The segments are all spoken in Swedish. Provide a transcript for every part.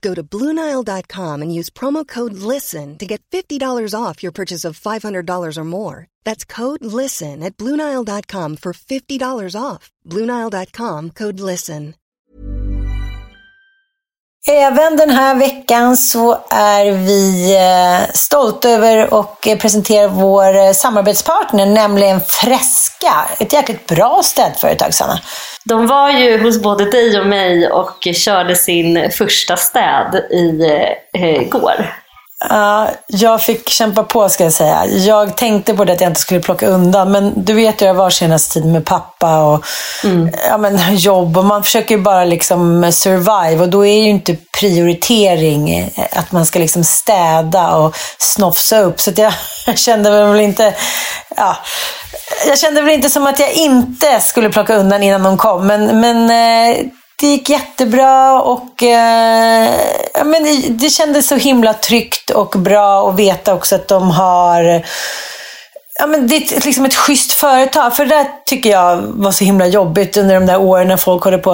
Go to BlueNile.com and use promo code LISTEN to get $50 off your purchase of $500 or more. That's code LISTEN at BlueNile.com for $50 off. BlueNile.com code LISTEN. Även den här veckan så är vi eh, stolta över och presentera vår eh, samarbetspartner, nämligen Fresca. Ett jäkligt bra städföretag, Sanna. De var ju hos både dig och mig och körde sin första städ i eh, går. Ja, jag fick kämpa på ska jag säga. Jag tänkte på det att jag inte skulle plocka undan. Men du vet hur jag var senaste tiden med pappa och mm. ja, men, jobb. Och man försöker ju bara liksom survive. Och då är ju inte prioritering att man ska liksom städa och snofsa upp. Så jag, jag kände väl inte... Ja, jag kände väl inte som att jag inte skulle plocka undan innan de kom. Men, men eh, det gick jättebra och eh, men det kändes så himla tryggt och bra att veta också att de har Ja, men det är liksom ett schysst företag. För det där tycker jag var så himla jobbigt under de där åren när folk håller på.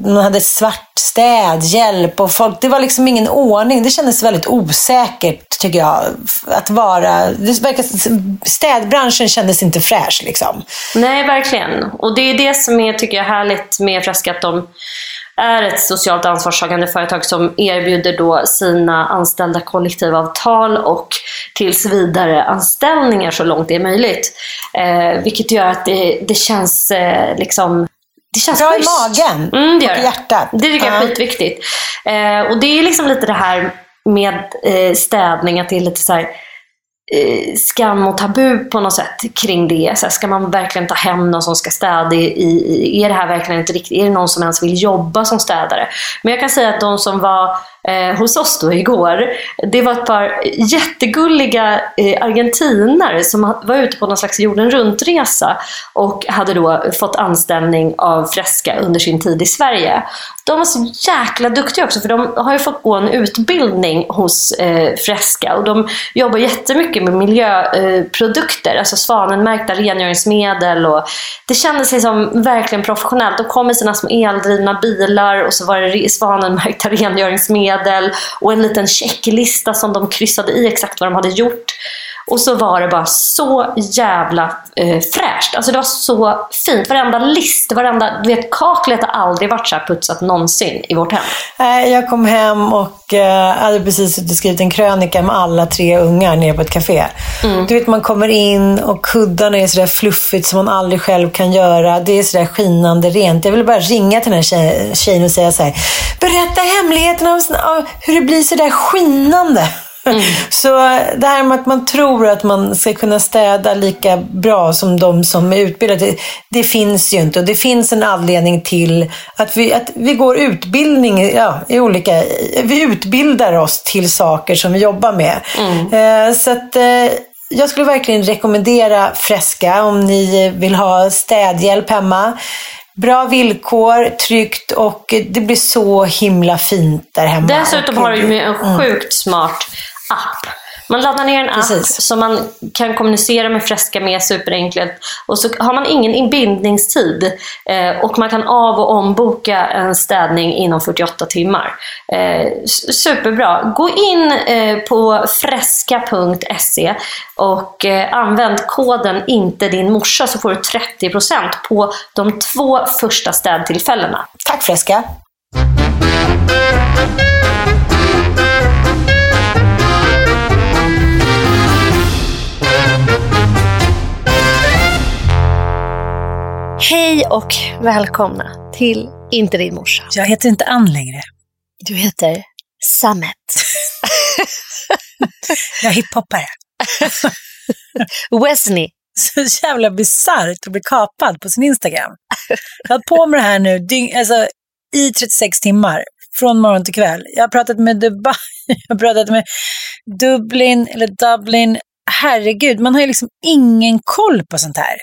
Man hade svart städhjälp och folk. Det var liksom ingen ordning. Det kändes väldigt osäkert tycker jag. Att vara. Det verkar, städbranschen kändes inte fräsch liksom. Nej, verkligen. Och det är det som är, tycker jag, härligt med Fresca. Att de är ett socialt ansvarstagande företag som erbjuder då sina anställda kollektivavtal och tills vidare anställningar så långt det är möjligt. Eh, vilket gör att det, det känns eh, liksom det känns Bra i magen mm, det och i hjärtat. Det tycker jag är skitviktigt. Eh, och det är liksom lite det här med eh, städning, att det är lite så här, Eh, skam och tabu på något sätt kring det. Så här, ska man verkligen ta hem någon som ska städa? I, i, är det här verkligen inte riktigt? Är det någon som ens vill jobba som städare? Men jag kan säga att de som var eh, hos oss då igår, det var ett par jättegulliga eh, argentinare som var ute på någon slags jorden runt-resa och hade då fått anställning av Fresca under sin tid i Sverige. De var så jäkla duktiga också, för de har ju fått gå en utbildning hos eh, Fresca och de jobbar jättemycket med miljöprodukter, alltså svanenmärkta rengöringsmedel och det kändes liksom verkligen professionellt. De kom med sina små eldrivna bilar och så var det svanenmärkta rengöringsmedel och en liten checklista som de kryssade i exakt vad de hade gjort. Och så var det bara så jävla eh, fräscht. Alltså det var så fint. Varenda list, varenda, du vet kaklet har aldrig varit så här putsat någonsin i vårt hem. Jag kom hem och eh, hade precis skrivit en krönika med alla tre ungar nere på ett café. Mm. Du vet, man kommer in och kuddarna är sådär fluffigt som man aldrig själv kan göra. Det är sådär skinande rent. Jag vill bara ringa till den här tjejen och säga så här, berätta hemligheten av hur det blir sådär skinande. Mm. Så det här med att man tror att man ska kunna städa lika bra som de som är utbildade, det finns ju inte. Och det finns en anledning till att vi, att vi går utbildning ja, i olika... Vi utbildar oss till saker som vi jobbar med. Mm. Eh, så att... Eh, jag skulle verkligen rekommendera Fresca om ni vill ha städhjälp hemma. Bra villkor, tryggt och det blir så himla fint där hemma. Dessutom har du en mm. sjukt smart app man laddar ner en Precis. app som man kan kommunicera med Fresca med superenkelt. Och så har man ingen inbindningstid. Eh, och man kan av och omboka en städning inom 48 timmar. Eh, superbra. Gå in eh, på fresca.se och eh, använd koden inte din morsa så får du 30% på de två första städtillfällena. Tack Fresca! Hej och välkomna till Inte din morsa. Jag heter inte Ann längre. Du heter Samet. jag är hiphoppare. Wesley. Så jävla bisarrt att bli kapad på sin Instagram. Jag har på med det här nu alltså, i 36 timmar, från morgon till kväll. Jag har pratat med Dubai, jag har pratat med Dublin, eller Dublin. Herregud, man har ju liksom ingen koll på sånt här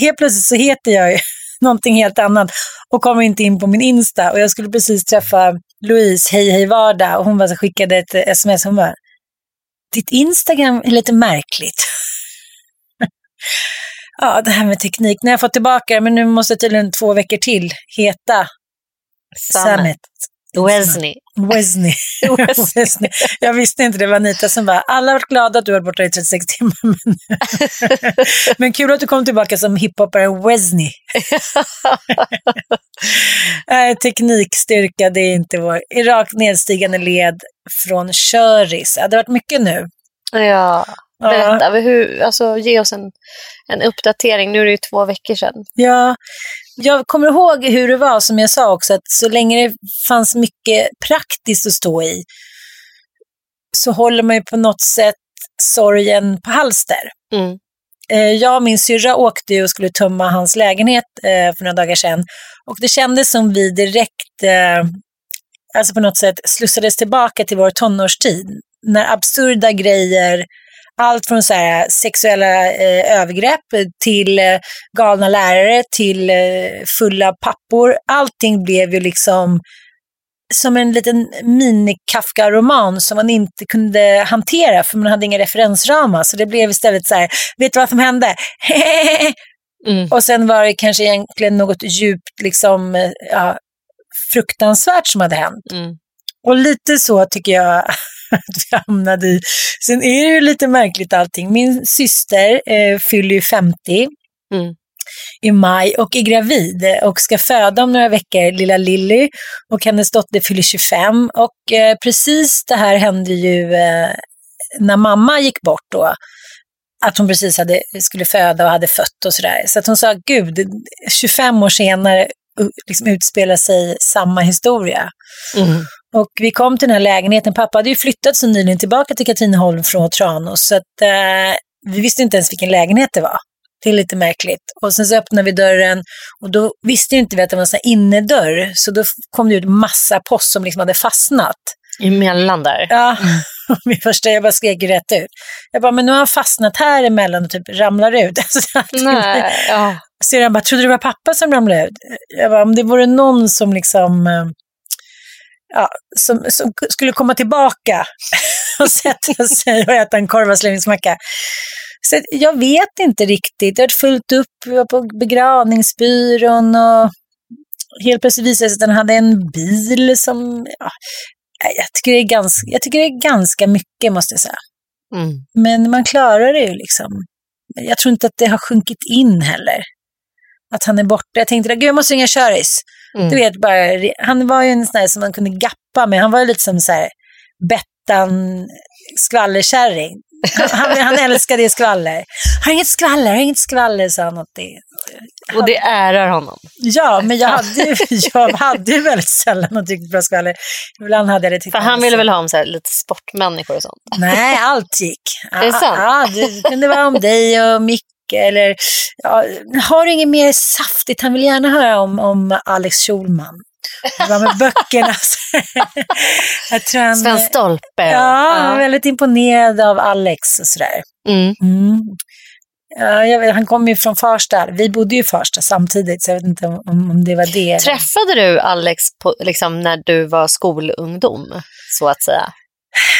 helt plötsligt så heter jag ju någonting helt annat och kommer inte in på min Insta. Och jag skulle precis träffa Louise, hej hej vardag, och hon bara skickade ett sms. Hon bara, ditt Instagram är lite märkligt. ja, det här med teknik. Nu har jag fått tillbaka det, men nu måste tydligen två veckor till heta Summit. Wesley. Wesley. Wesley. Jag visste inte det var Anita som bara, alla har varit glada att du har varit borta i 36 timmar. Men, men kul att du kom tillbaka som hiphoppare Wesley. teknikstyrka, det är inte vår... I rakt nedstigande led från köris. Det har varit mycket nu. Ja, berätta. Ja. Hur, alltså, ge oss en, en uppdatering. Nu är det ju två veckor sedan. Ja, jag kommer ihåg hur det var, som jag sa också, att så länge det fanns mycket praktiskt att stå i så håller man ju på något sätt sorgen på halster. Mm. Eh, jag och min syrra åkte och skulle tömma hans lägenhet eh, för några dagar sedan och det kändes som vi direkt, eh, alltså på något sätt slussades tillbaka till vår tonårstid. När absurda grejer allt från så här, sexuella eh, övergrepp till eh, galna lärare till eh, fulla pappor. Allting blev ju liksom som en liten mini-Kafka-roman som man inte kunde hantera för man hade inga referensramar. Så det blev istället så här, vet du vad som hände? mm. Och sen var det kanske egentligen något djupt liksom, eh, ja, fruktansvärt som hade hänt. Mm. Och lite så tycker jag vi hamnade i. Sen är det ju lite märkligt allting. Min syster eh, fyller ju 50 mm. i maj och är gravid och ska föda om några veckor, lilla Lilly. Och hennes dotter fyller 25. Och eh, precis det här hände ju eh, när mamma gick bort då att hon precis hade, skulle föda och hade fött och sådär. Så att hon sa, gud, 25 år senare liksom utspelar sig samma historia. Mm. Och vi kom till den här lägenheten. Pappa hade ju flyttat så nyligen tillbaka till Katrineholm från Tranås. Så att, eh, vi visste inte ens vilken lägenhet det var. Det är lite märkligt. Och sen så öppnade vi dörren och då visste inte vi att det var en innerdörr. Så då kom det ut massa post som liksom hade fastnat. Emellan där? Ja. Min första, jag bara skrek rätt ut. Jag bara, men nu har han fastnat här emellan och typ ramlar ut. Nej, ja. Så han bara, trodde det var pappa som ramlade ut? Jag bara, om det vore någon som liksom eh, ja, som, som, skulle komma tillbaka och sätta sig och äta en korvaslängningsmacka. Så jag vet inte riktigt. Det har fullt upp, vi var på begravningsbyrån och helt plötsligt visade det sig att den hade en bil som... Ja, jag, tycker det är ganska, jag tycker det är ganska mycket, måste jag säga. Mm. Men man klarar det ju liksom. Jag tror inte att det har sjunkit in heller. Att han är borta. Jag tänkte, gud jag måste ringa köris. Mm. Du vet, bara, han var ju en sån som man kunde gappa med. Han var ju lite som så här, Bettan skvallerkärring. Han, han, han älskade skvaller. har inget skvaller, har inget skvaller, sa han. Att det, Och det ärar honom. ja, men jag hade, ju- jag hade ju väldigt sällan något riktigt bra skvaller. Ibland hade jag det För han ville väl ha om så här, lite sportmänniskor och sånt. Nej, allt gick. Är det sant? Ja, det kunde vara om dig och Micke eller... Ja, har du inget mer saftigt? Han vill gärna höra om, om Alex Schulman. Det var med böckerna. jag tror han... Sven Stolpe. Ja, han var väldigt imponerad av Alex och sådär. Mm. Mm. Ja, vet, han kom ju från Farsta. Vi bodde ju i Farsta samtidigt, så jag vet inte om, om det var det. Träffade du Alex på, liksom, när du var skolungdom, så att säga?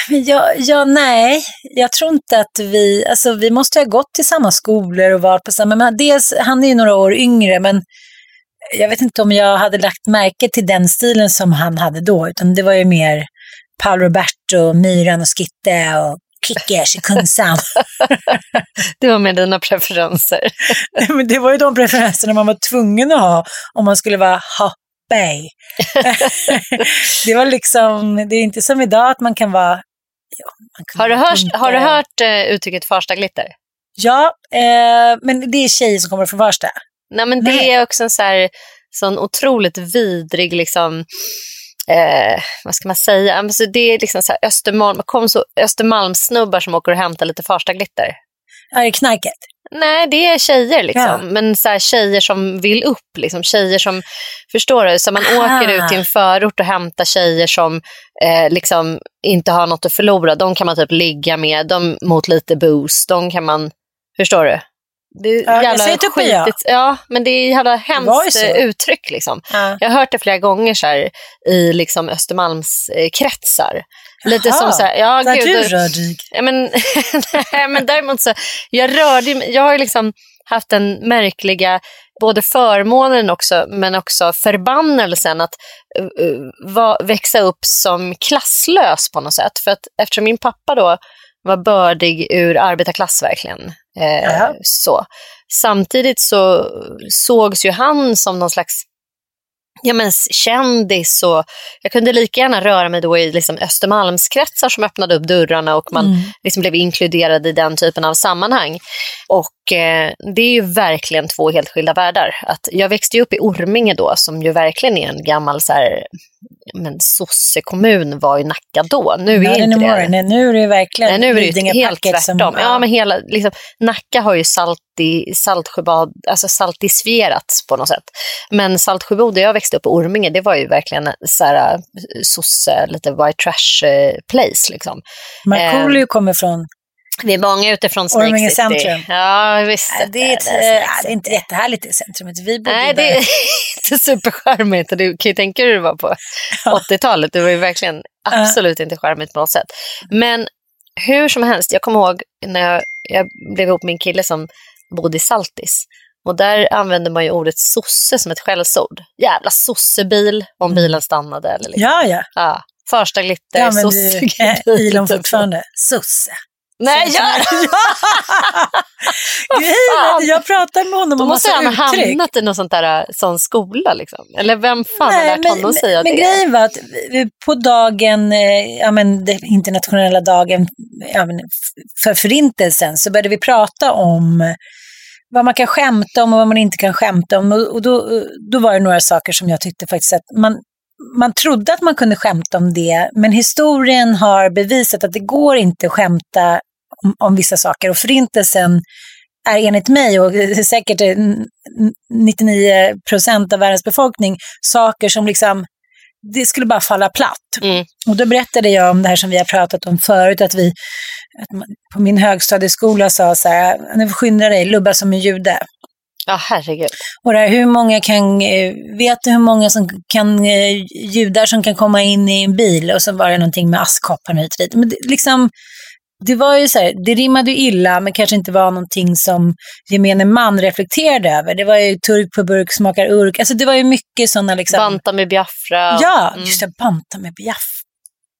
Jag, ja, nej, jag tror inte att vi, alltså vi måste ha gått till samma skolor och varit på samma, men dels, han är ju några år yngre, men jag vet inte om jag hade lagt märke till den stilen som han hade då, utan det var ju mer Paolo Roberto, Myran och Skitte och Kickers i Kungshamn. Det var med dina preferenser. det var ju de preferenserna man var tvungen att ha om man skulle vara hoppig. det var liksom, det är inte som idag att man kan vara... Ja, man kan Har du hört, har du hört eh, uttrycket Farsta-glitter? Ja, eh, men det är tjejer som kommer från Farsta. Nej, men det Nej. är också en så här, sån otroligt vidrig, liksom, eh, vad ska man säga, alltså, det är liksom så här Östermalm, kom så Östermalmssnubbar som åker och hämtar lite Farsta-glitter. Ja, det är knarket. Nej, det är tjejer liksom. Ja. Men så här, tjejer som vill upp. Liksom. Tjejer som, förstår du? Så man Aha. åker ut till en förort och hämtar tjejer som eh, liksom inte har något att förlora. De kan man typ ligga med de, mot lite boost. De kan man, förstår du? Det är Ja, jävla typ ja. skitigt. Ja, men det är jävla hemskt eh, uttryck. Liksom. Ja. Jag har hört det flera gånger här, i liksom Östermalmskretsar. Lite Jaha, som så här, ja, Där gud, du rördig. Ja, men, nej, men däremot så, jag rörde mig- jag har liksom haft den märkliga, både förmånen också, men också förbannelsen att uh, va, växa upp som klasslös på något sätt. För att eftersom min pappa då var bördig ur arbetarklass verkligen. Eh, så. Samtidigt så sågs ju han som någon slags ja, men kändis och jag kunde lika gärna röra mig då i liksom Östermalmskretsar som öppnade upp dörrarna och man Mm. liksom blev inkluderad i den typen av sammanhang. Och eh, det är ju verkligen två helt skilda världar. Att jag växte upp i Orminge då, som ju verkligen är en gammal så här, men sossekommun var ju Nacka då. Nu är inte det. Nej, nu är det verkligen Nej, nu är det Lidingöpacket helt som- tvärtom. ja, men hela, liksom, Nacka har ju salti, saltsjöbad, alltså saltisfierats på något sätt. Men Saltsjöbo, där jag växte upp Orminge, det var ju verkligen så här, äh, sosse, lite white trash eh, place. Liksom. Markoolio kommer från... Det är många utifrån Snake Orminge City. centrum. Ja, visst. Nej, det, är ett, äh, det är inte jättehärligt i centrumet. Vi bodde Nej, där. det är inte supercharmigt. och Du kan ju tänka dig hur det var på 80-talet. Det var ju verkligen absolut inte charmigt på något sätt. Men hur som helst, jag kommer ihåg när jag, jag blev ihop med en kille som bodde i Saltis. Och där använde man ju ordet sosse som ett skällsord. Jävla sossebil om bilen stannade. Eller liksom. Ja, ja. ja. Första glitter, använder sosse. ju Elon fortfarande. Susse. Nej, gör Grejen jag pratar med honom Då om måste massa han ha uttryck. hamnat i någon sån där, sån skola. Liksom. Eller vem fan har lärt honom att säga men det? grejen var att på dagen, eh, ja men den internationella dagen ja, men för förintelsen så började vi prata om vad man kan skämta om och vad man inte kan skämta om. Och och då, då var det några saker som jag tyckte faktiskt att man, man trodde att man kunde skämta om det, men historien har bevisat att det går inte att skämta om, om vissa saker. Och förintelsen är enligt mig och säkert eh, 99 procent av världens befolkning saker som liksom, det skulle bara falla platt. Mm. Och då berättade jag om det här som vi har pratat om förut, att vi att på min högstadieskola sa så här, nu skynda dig, lubba som en jude. Ja, herregud. Och det här, hur många kan, eh, vet du hur många som kan, eh, judar som kan komma in i en bil? Och så var det någonting med askkoppar hit och dit. Men det, liksom, det var ju så här, det rimmade illa, men kanske inte var någonting som gemene man reflekterade över. Det var ju turk på burk smakar urk. Alltså det var ju mycket sådana liksom... Banta med Biafra. Ja, Mm. just det, banta med biaff.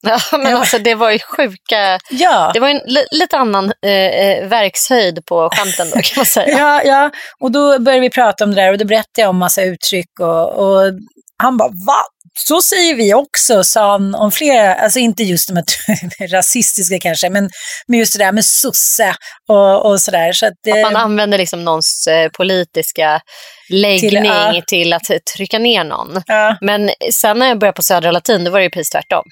Ja, men alltså det var ju sjuka... Ja. Det var en li- lite annan eh, eh, verkshöjd på skämten då kan man säga. Ja, ja, och då började vi prata om det där och då berättade jag om massa uttryck och, och Han bara, va? Så säger vi också, sa han om flera, alltså inte just de här rasistiska kanske, men, men just det där med sosse och, och sådär. Så att, att man använder liksom någons eh, politiska läggning till, ja. till, att trycka ner någon. Ja. Men sen när jag började på Södra Latin, då var det ju precis tvärtom.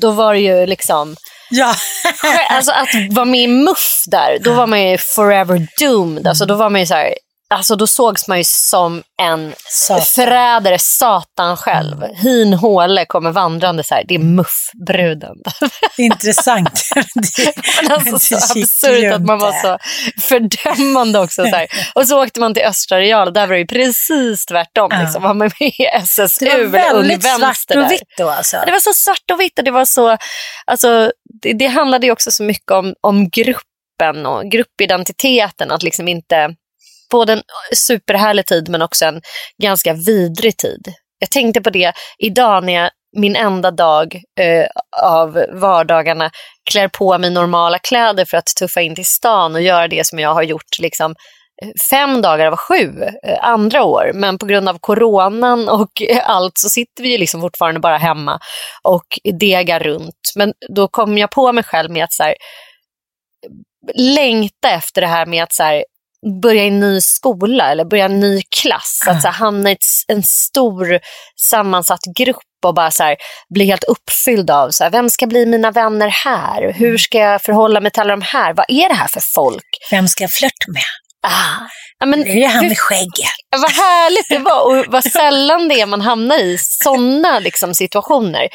Då var det ju liksom Ja. alltså att vara med i MUF där, då var man ju forever doomed. Alltså då var man ju så här, Alltså då sågs man ju som en satan. förrädare, satan själv. Mm. Hin Håle kommer vandrande så här, det är muffbruden. Intressant. det, Men alltså så absurt att man var så fördömande också. Så här. Och så åkte man till Östra Real där var det ju precis tvärtom. Ja. Liksom. Var man med i SSU Det var väldigt svart och vitt då alltså. Det var så svart och vitt och det var så, alltså, det, det handlade ju också så mycket om, om gruppen och gruppidentiteten. Att liksom inte både en superhärlig tid men också en ganska vidrig tid. Jag tänkte på det idag när jag min enda dag eh, av vardagarna klär på mig normala kläder för att tuffa in till stan och göra det som jag har gjort liksom, fem dagar av sju eh, andra år. Men på grund av coronan och allt så sitter vi ju liksom fortfarande bara hemma och degar runt. Men då kom jag på mig själv med att så här, längta efter det här med att så här, börja i en ny skola eller börja en ny klass. Att så här, hamna i en stor sammansatt grupp och bara så här, bli helt uppfylld av så här, vem ska bli mina vänner här? Hur ska jag förhålla mig till alla de här? Vad är det här för folk? Vem ska jag flörta med? Ah. Ja, men, det är han med skägget. Vad härligt det var och vad sällan det är man hamnar i sådana liksom, situationer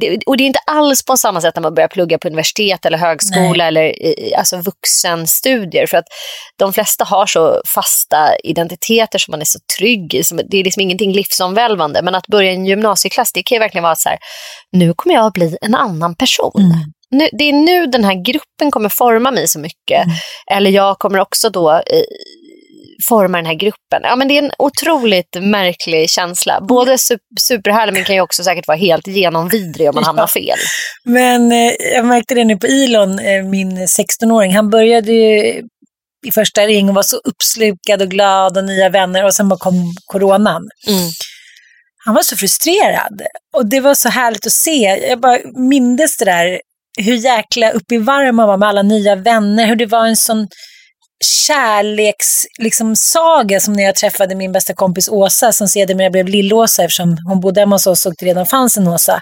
det, och det är inte alls på samma sätt när man börjar plugga på universitet eller högskola Nej. eller alltså vuxenstudier. För att de flesta har så fasta identiteter som man är så trygg i. Det är liksom ingenting livsomvälvande. Men att börja i en gymnasieklass, det kan ju verkligen vara så här, nu kommer jag att bli en annan person. Mm. Nu, det är nu den här gruppen kommer forma mig så mycket. Mm. Eller jag kommer också då forma den här gruppen. Ja, men det är en otroligt märklig känsla. Både superhärlig men kan ju också säkert vara helt genomvidrig om man ja. hamnar fel. Men eh, jag märkte det nu på Elon, eh, min 16-åring. Han började ju i första ring och var så uppslukad och glad och nya vänner och sen bara kom coronan. Mm. Han var så frustrerad och det var så härligt att se. Jag bara mindes det där hur jäkla upp i varv man var med alla nya vänner, hur det var en sån kärlekssaga liksom, som när jag träffade min bästa kompis Åsa som sedermera blev Lill-Åsa eftersom hon bodde hemma hos oss och det redan fanns en Åsa.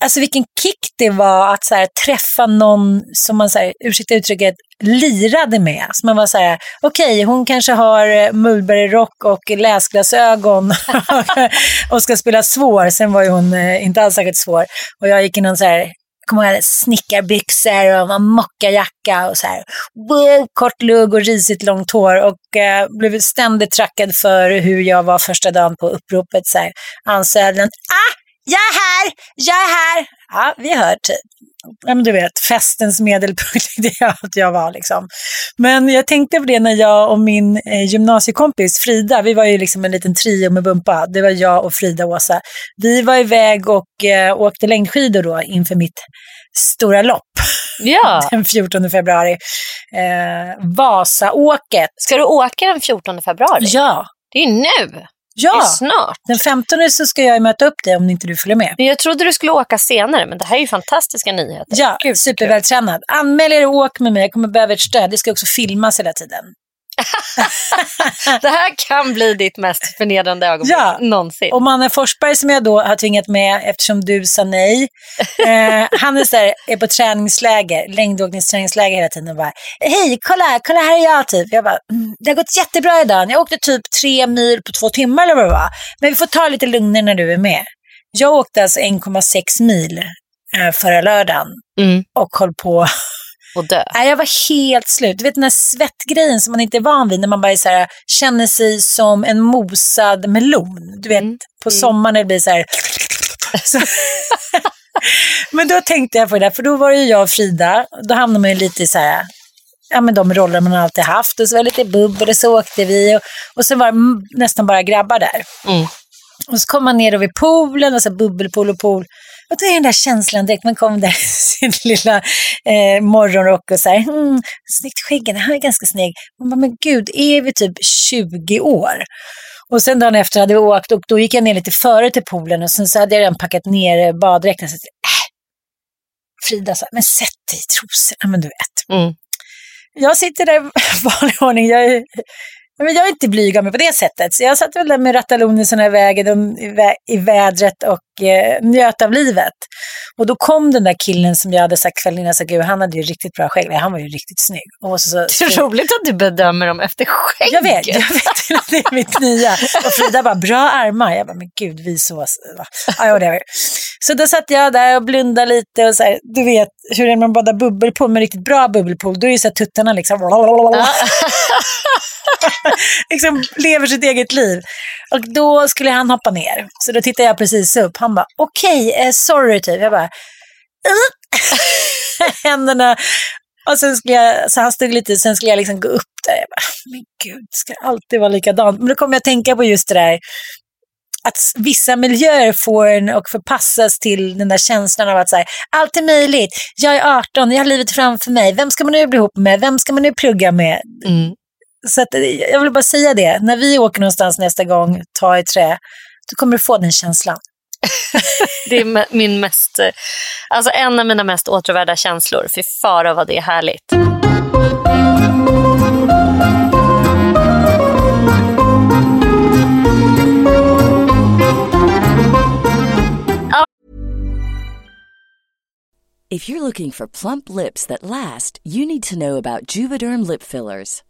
Alltså vilken kick det var att så här, träffa någon som man, så här, ursäkta uttrycket, lirade med. Så man var så här, okej, okay, hon kanske har eh, mulberryrock och läsglasögon och ska spela svår. Sen var ju hon eh, inte alls särskilt svår. Och jag gick i någon så här kommer ihåg snickarbyxor och en mockajacka och så här. Wow, kort lugg och risigt långt hår och eh, blev ständigt trackad för hur jag var första dagen på uppropet. Så här. Ansöden, ah, jag är här, jag är här. Ja, vi hör typ. Ja, men du vet, festens medelpunkt, det är allt jag var liksom. Men jag tänkte på det när jag och min eh, gymnasiekompis Frida, vi var ju liksom en liten trio med Bumpa. Det var jag och Frida och Åsa. Vi var iväg och eh, åkte längdskidor då inför mitt stora lopp. Ja. den 14 februari. Eh, Vasaåket. Ska du åka den 14 februari? Ja. Det är ju nu. Ja, det är snart. den 15 så ska jag möta upp dig om inte du följer med. jag trodde du skulle åka senare, men det här är ju fantastiska nyheter. Ja, supervältränad. Anmäl er och åk med mig, jag kommer behöva ert stöd. Det ska också filmas hela tiden. det här kan bli ditt mest förnedrande ögonblick ja. någonsin. Och Manne Forsberg som jag då har tvingat med eftersom du sa nej. Eh, han är, så här, är på träningsläger, längdåkningsträningsläger hela tiden och bara Hej, kolla, kolla här är jag typ. Jag bara, mm, det har gått jättebra idag. Jag åkte typ tre mil på två timmar eller vad det var. Men vi får ta lite lugnare när du är med. Jag åkte alltså 1,6 mil eh, förra lördagen mm. och höll på och dö? Nej, jag var helt slut. Du vet den här svettgrejen som man inte är van vid när man bara så här, känner sig som en mosad melon. Du vet, mm. på mm. sommaren när det blir så här... men då tänkte jag på det, för då var det jag och Frida. Då hamnade man ju lite i så här, ja, men de roller man alltid haft. Och så var det lite bubbel och så åkte vi. Och, och så var det nästan bara grabbar där. Mm. Och så kom man ner vid poolen, och så bubbelpool och pool. Och då är den där känslan direkt, man kom där i sin lilla eh, morgonrock och så här, mm, snyggt skägg, den här är ganska snygg. Man bara, men gud, är vi typ 20 år? Och sen dagen efter hade vi åkt och då gick jag ner lite före till poolen och sen så hade jag redan packat ner baddräkten. Så, äh. Frida sa, men sätt dig i trosorna, men du vet. Mm. Jag sitter där i vanlig ordning. Jag är, men jag är inte blyg av mig på det sättet. Så jag satt väl där med rattalonisen i vägen, i, vä i vädret och eh, njöt av livet. Och då kom den där killen som jag hade sagt kvällen innan, så, Gud, han hade ju riktigt bra skägg. Han var ju riktigt snygg. Och så, så, det är roligt att du bedömer dem efter skägget. Jag vet, jag vet. Det är mitt nya. Och Frida bara, bra armar. Jag bara, men gud, vi så... Ja, whatever. Så då satt jag där och blundade lite och så här, du vet hur är det man badar bubbelpool med riktigt bra bubbelpool, då är ju så här tuttarna liksom... liksom lever sitt eget liv. Och då skulle han hoppa ner. Så då tittade jag precis upp. Han bara, okej, okay, eh, sorry typ. Jag bara, händerna. Och sen skulle jag, så han stod lite, sen skulle jag liksom gå upp där. Jag bara, men gud, ska det alltid vara likadant? Men då kom jag att tänka på just det där att vissa miljöer får en och förpassas till den där känslan av att så här, allt är möjligt, jag är 18, jag har livet framför mig, vem ska man nu bli ihop med, vem ska man nu plugga med? Mm. Så att, jag vill bara säga det, när vi åker någonstans nästa gång, ta i trä, då kommer du få den känslan det är min mest, eh, alltså en av mina mest åtråvärda känslor. Fy fara vad det är härligt. If you're looking for plump lips that last, you need to know about Juvederm lip fillers.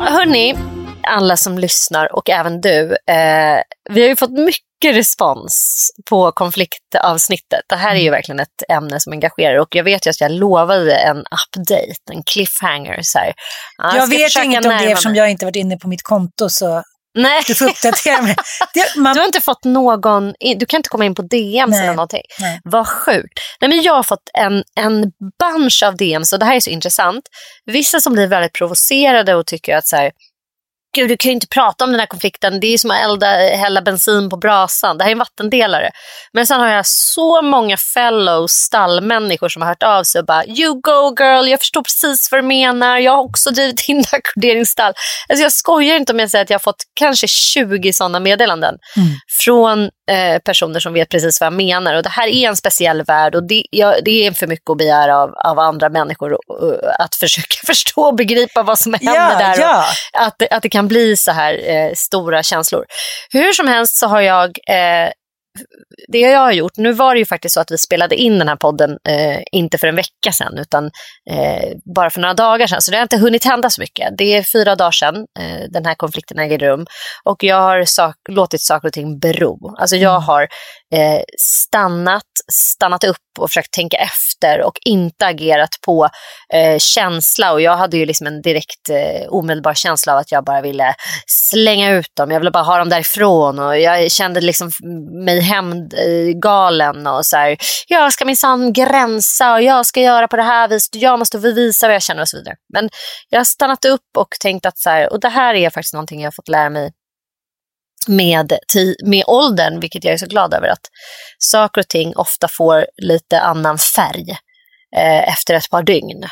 Hörni, alla som lyssnar och även du. Eh, vi har ju fått mycket respons på konfliktavsnittet. Det här är ju mm. verkligen ett ämne som engagerar och jag vet ju att jag lovade en update, en cliffhanger. Så här. Ja, jag vet inget om det eftersom jag inte varit inne på mitt konto så Nej. Du får uppdatera mig. Man... Du har inte fått någon, du kan inte komma in på DMs Nej. eller någonting. Nej. Vad sjukt. Nej, men jag har fått en, en bunch av DMs och det här är så intressant. Vissa som blir väldigt provocerade och tycker att så här, gud du kan ju inte prata om den här konflikten, det är som att elda, hälla bensin på brasan, det här är en vattendelare. Men sen har jag så många fellow stallmänniskor som har hört av sig och bara, you go girl, jag förstår precis vad du menar, jag har också drivit inackorderingsstall. Alltså jag skojar inte om jag säger att jag har fått kanske 20 sådana meddelanden mm. från eh, personer som vet precis vad jag menar. Och det här är en speciell värld och det, ja, det är för mycket att begära av, av andra människor uh, att försöka förstå och begripa vad som händer ja, där. Ja. att, att det kan bli så här eh, stora känslor. Hur som helst så har jag eh, det jag har gjort, nu var det ju faktiskt så att vi spelade in den här podden, eh, inte för en vecka sedan, utan eh, bara för några dagar sedan. Så det har inte hunnit hända så mycket. Det är fyra dagar sedan eh, den här konflikten äger rum. Och jag har sak låtit saker och ting bero. Alltså jag mm. har eh, stannat, stannat upp och försökt tänka efter och inte agerat på eh, känsla. Och jag hade ju liksom en direkt eh, omedelbar känsla av att jag bara ville slänga ut dem. Jag ville bara ha dem därifrån och jag kände liksom mig hämndgalen och så här, jag ska minsann gränsa och jag ska göra på det här viset, jag måste visa vad jag känner och så vidare. Men jag har stannat upp och tänkt att så här, och det här är faktiskt någonting jag har fått lära mig med, med åldern, vilket jag är så glad över, att saker och ting ofta får lite annan färg eh, efter ett par dygn.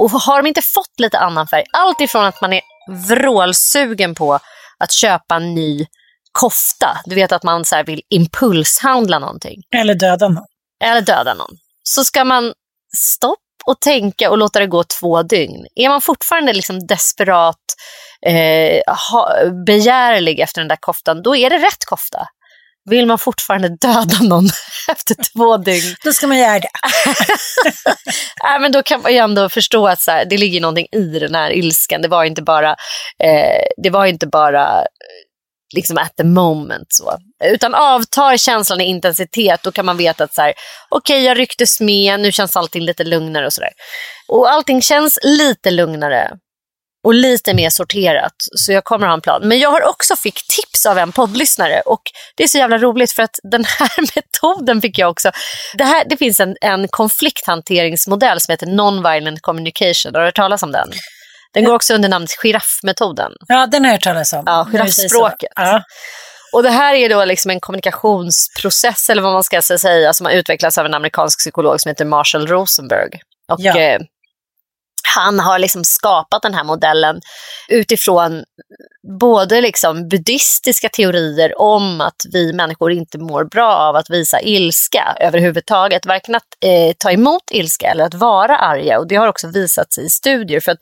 Och har de inte fått lite annan färg, allt ifrån att man är vrålsugen på att köpa en ny kofta, du vet att man så vill impulshandla någonting. Eller döda någon. Eller döda någon. Så ska man stoppa och tänka och låta det gå två dygn. Är man fortfarande liksom desperat eh, ha, begärlig efter den där koftan, då är det rätt kofta. Vill man fortfarande döda någon efter två dygn? Då ska man göra det. äh, men då kan man ju ändå förstå att så här, det ligger någonting i den här ilskan. Det var inte bara, eh, det var inte bara liksom at the moment. Så. Utan avtar känslan i intensitet, då kan man veta att så här, okej okay, jag rycktes med, nu känns allting lite lugnare och sådär. Och allting känns lite lugnare och lite mer sorterat. Så jag kommer ha en plan. Men jag har också fick tips av en poddlyssnare och det är så jävla roligt för att den här metoden fick jag också. Det, här, det finns en, en konflikthanteringsmodell som heter Non-Violent Communication. Har du hört talas om den? Den går också under namnet giraffmetoden. Ja, den har jag hört talas om. Ja, giraffspråket. Ja. Och det här är då liksom en kommunikationsprocess, eller vad man ska säga, som har utvecklats av en amerikansk psykolog som heter Marshall Rosenberg. Och, ja. eh, han har liksom skapat den här modellen utifrån både liksom buddhistiska teorier om att vi människor inte mår bra av att visa ilska överhuvudtaget. Varken att eh, ta emot ilska eller att vara arga. Och Det har också visats i studier. För att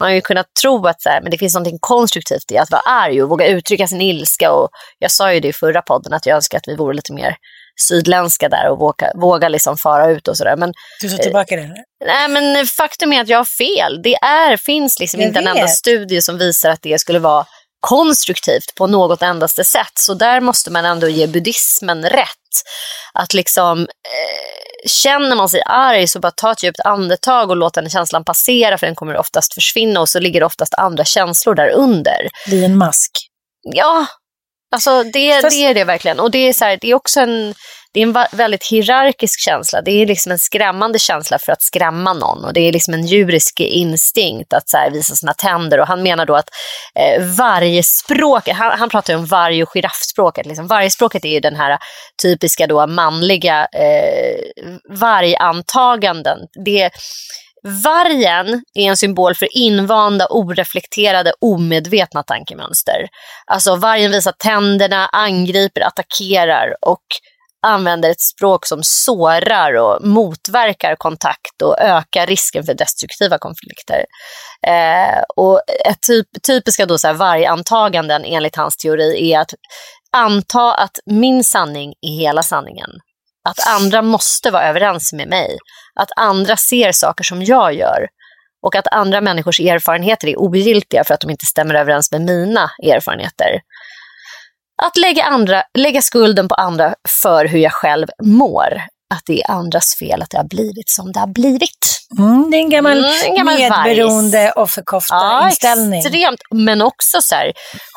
Man har ju kunnat tro att så här, men det finns något konstruktivt i att vara arg och våga uttrycka sin ilska. Och jag sa ju det i förra podden att jag önskar att vi vore lite mer sydländska där och våga, våga liksom fara ut och sådär. Men, du tar tillbaka det? Nej, men faktum är att jag har fel. Det är, finns liksom inte vet. en enda studie som visar att det skulle vara konstruktivt på något endaste sätt. Så där måste man ändå ge buddhismen rätt. Att liksom, eh, känner man sig arg så bara ta ett djupt andetag och låt den känslan passera för den kommer oftast försvinna och så ligger det oftast andra känslor där under. Bli en mask. Ja, Alltså det, Fast... det är det verkligen. Och det är, så här, det är också en, det är en väldigt hierarkisk känsla. Det är liksom en skrämmande känsla för att skrämma någon. Och det är liksom en djurisk instinkt att så här, visa sina tänder. Och han menar då att eh, varje språk, han, han pratar om varg och giraffspråket. Liksom. Vargspråket är ju den här typiska då manliga eh, vargantaganden. Det Vargen är en symbol för invanda, oreflekterade, omedvetna tankemönster. Alltså vargen visar tänderna, angriper, attackerar och använder ett språk som sårar och motverkar kontakt och ökar risken för destruktiva konflikter. Eh, och ett typ, typiska då så här vargantaganden enligt hans teori är att anta att min sanning är hela sanningen att andra måste vara överens med mig. Att andra ser saker som jag gör. Och att andra människors erfarenheter är ogiltiga för att de inte stämmer överens med mina erfarenheter. Att lägga, andra, lägga skulden på andra för hur jag själv mår att det är andras fel att det har blivit som det har blivit. Mm, det är en gammal, mm, en gammal medberoende offerkofta-inställning. Ja, extremt. Men också så här,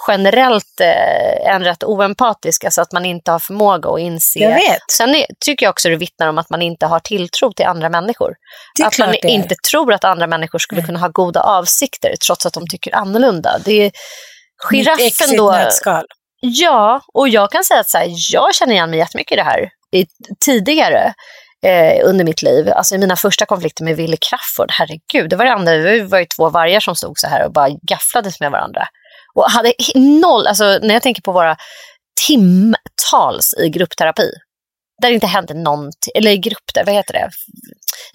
generellt eh, en rätt oempatisk, alltså att man inte har förmåga att inse. Jag vet. Sen är, tycker jag också det vittnar om att man inte har tilltro till andra människor. att man inte tror att andra människor skulle kunna ha goda avsikter trots att de tycker annorlunda. Det Giraffen då. Ja, och jag kan säga att så här, jag känner igen mig jättemycket i det här. I, tidigare eh, under mitt liv, alltså i mina första konflikter med Wille Crafoord, herregud, det var det andra, det var ju två vargar som stod så här och bara gafflades med varandra. Och hade noll, alltså när jag tänker på våra timtals i gruppterapi, där det inte hände någonting, eller i grupp, där, vad heter det?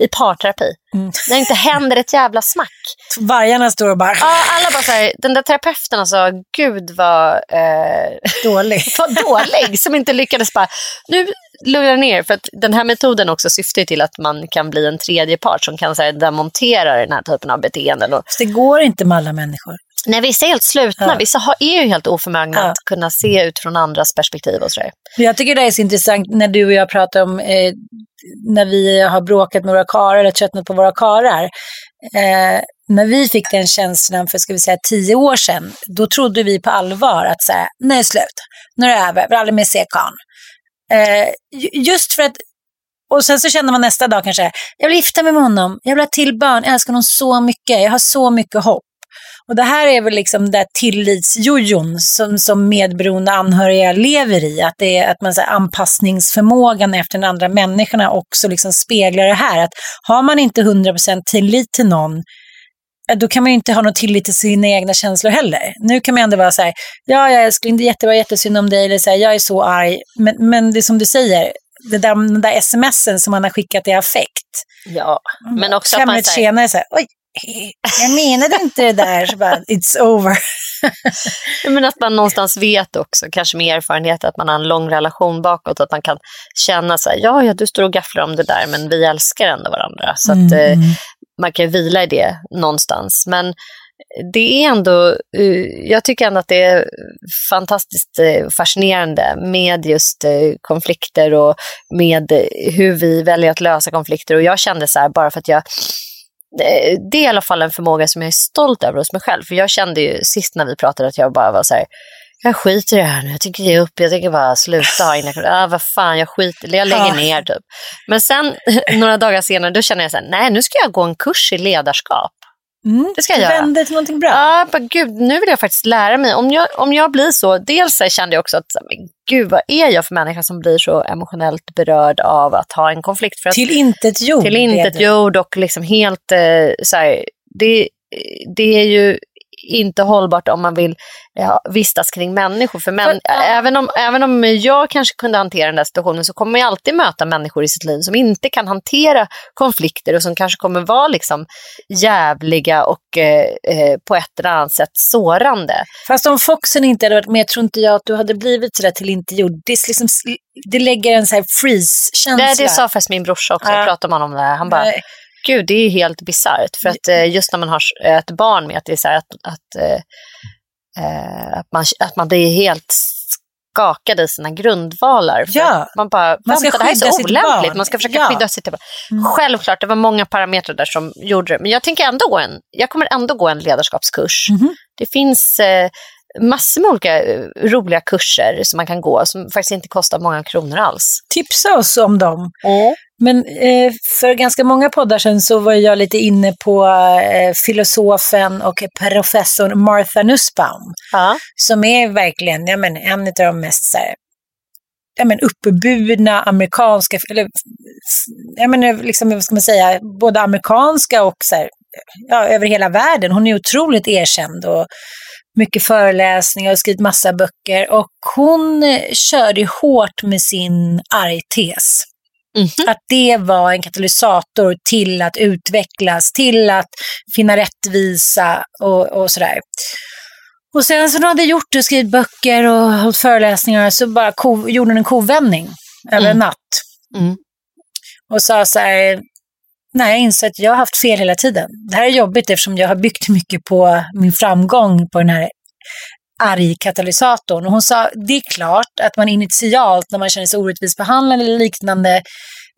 I parterapi. Mm. När det inte händer ett jävla smack. Vargarna står och bara Ja, alla bara såhär, den där terapeuten alltså, gud vad, eh, dålig. vad dålig, som inte lyckades bara, nu lugna ner, för att den här metoden också syftar till att man kan bli en tredje part som kan så här, demontera den här typen av beteenden. Och, det går inte med alla människor. När vissa är helt slutna, Ja. vissa har, är ju helt oförmögna Ja. att kunna se utifrån andras perspektiv och sådär. Jag tycker det är så intressant när du och jag pratar om eh, när vi har bråkat med våra karlar eller tröttnat på våra karlar. Eh, när vi fick den känslan för, ska vi säga, tio år sedan, då trodde vi på allvar att säga, nu är det slut, nu är det över, vi vill aldrig mer se karln. Eh, ju- just för att, och sen så känner man nästa dag kanske, jag vill gifta mig med honom, jag vill ha till barn, jag älskar honom så mycket, jag har så mycket hopp. Och det här är väl liksom där tillitsjojon som, som medberoende anhöriga lever i. Att, det är, att man, så här, anpassningsförmågan efter den andra människorna också liksom speglar det här. Att har man inte 100% tillit till någon, eh, då kan man ju inte ha någon tillit till sina egna känslor heller. Nu kan man ändå vara så här, ja jag det är jättebra, jättesynd om dig, eller så här, jag är så arg. Men, men det är som du säger, det där, den där smsen som man har skickat i affekt. Ja, men också Fem att man säger, senare så här, oj, jag menade inte det där. Så bara, it's over. men att man någonstans vet också, kanske med erfarenhet, att man har en lång relation bakåt, att man kan känna så här, ja, ja, du står och gafflar om det där, men vi älskar ändå varandra. Så att eh, man kan vila i det någonstans. Men det är ändå, eh, jag tycker ändå att det är fantastiskt eh, fascinerande med just eh, konflikter och med hur vi väljer att lösa konflikter. Och jag kände så här, bara för att jag det det är i alla fall en förmåga som jag är stolt över hos mig själv. För jag kände ju sist när vi pratade att jag bara var så här, jag skiter i det här nu, jag tänker ge upp, jag tänker bara sluta ha inre ah, vad fan, jag skiter, jag lägger Ja. ner typ. Men sen några dagar senare, då känner jag så här, nej nu ska jag gå en kurs i ledarskap. Mm, Det ska jag göra. vänder till någonting bra. Ja, bara, gud, nu vill jag faktiskt lära mig. Om jag, om jag blir så, dels så kände jag också att, men gud vad är jag för människa som blir så emotionellt berörd av att ha en konflikt? För att, Till intet jord. till intet jord och liksom helt eh, så här, det, det är ju inte hållbart om man vill ja, vistas kring människor. För män, även, om, även om jag kanske kunde hantera den där situationen så kommer man alltid möta människor i sitt liv som inte kan hantera konflikter och som kanske kommer vara liksom jävliga och eh, eh, på ett eller annat sätt sårande. Fast om Foxen inte hade varit med tror inte jag att du hade blivit sådär till inte jord. Det, liksom, det lägger en så här freeze-känsla. Det, det sa faktiskt min brorsa också, Ja. jag pratade med honom om det här. Han bara, Nej. Gud, det är helt bisarrt. För att eh, just när man har ett barn med, att det är så att, att, eh, eh, att, man, att man blir helt skakad i sina grundvalar. För Ja. Man bara, Man ska det här är så olämpligt. barn. Man ska försöka Ja. skydda sitt barn. Självklart, det var många parametrar där som gjorde det. Men jag tänker ändå en, jag kommer ändå gå en ledarskapskurs. Mhm. Det finns eh, massor med olika roliga kurser som man kan gå som faktiskt inte kostar många kronor alls. Tipsa oss om dem. Men eh, för ganska många poddar sedan så var jag lite inne på eh, filosofen och professorn Martha Nussbaum. Ja. Som är verkligen ja, men, en av de mest så här, ja, men, uppburna amerikanska, eller ja, men, liksom, vad ska man säga, både amerikanska och så här, ja, över hela världen. Hon är otroligt erkänd och mycket föreläsningar och skrivit massa böcker. Och hon eh, körde hårt med sin argtes. Att det var en katalysator till att utvecklas, till att finna rättvisa och, och sådär. Och sen så när hon hade gjort det skrivit böcker och hållit föreläsningar så bara ko, gjorde hon en kovändning över en natt. Mm. Och sa så här, nej jag inser att jag har haft fel hela tiden. Det här är jobbigt eftersom jag har byggt mycket på min framgång på den här argkatalysatorn. Och hon sa, det är klart att man initialt när man känner sig orättvist behandlad eller liknande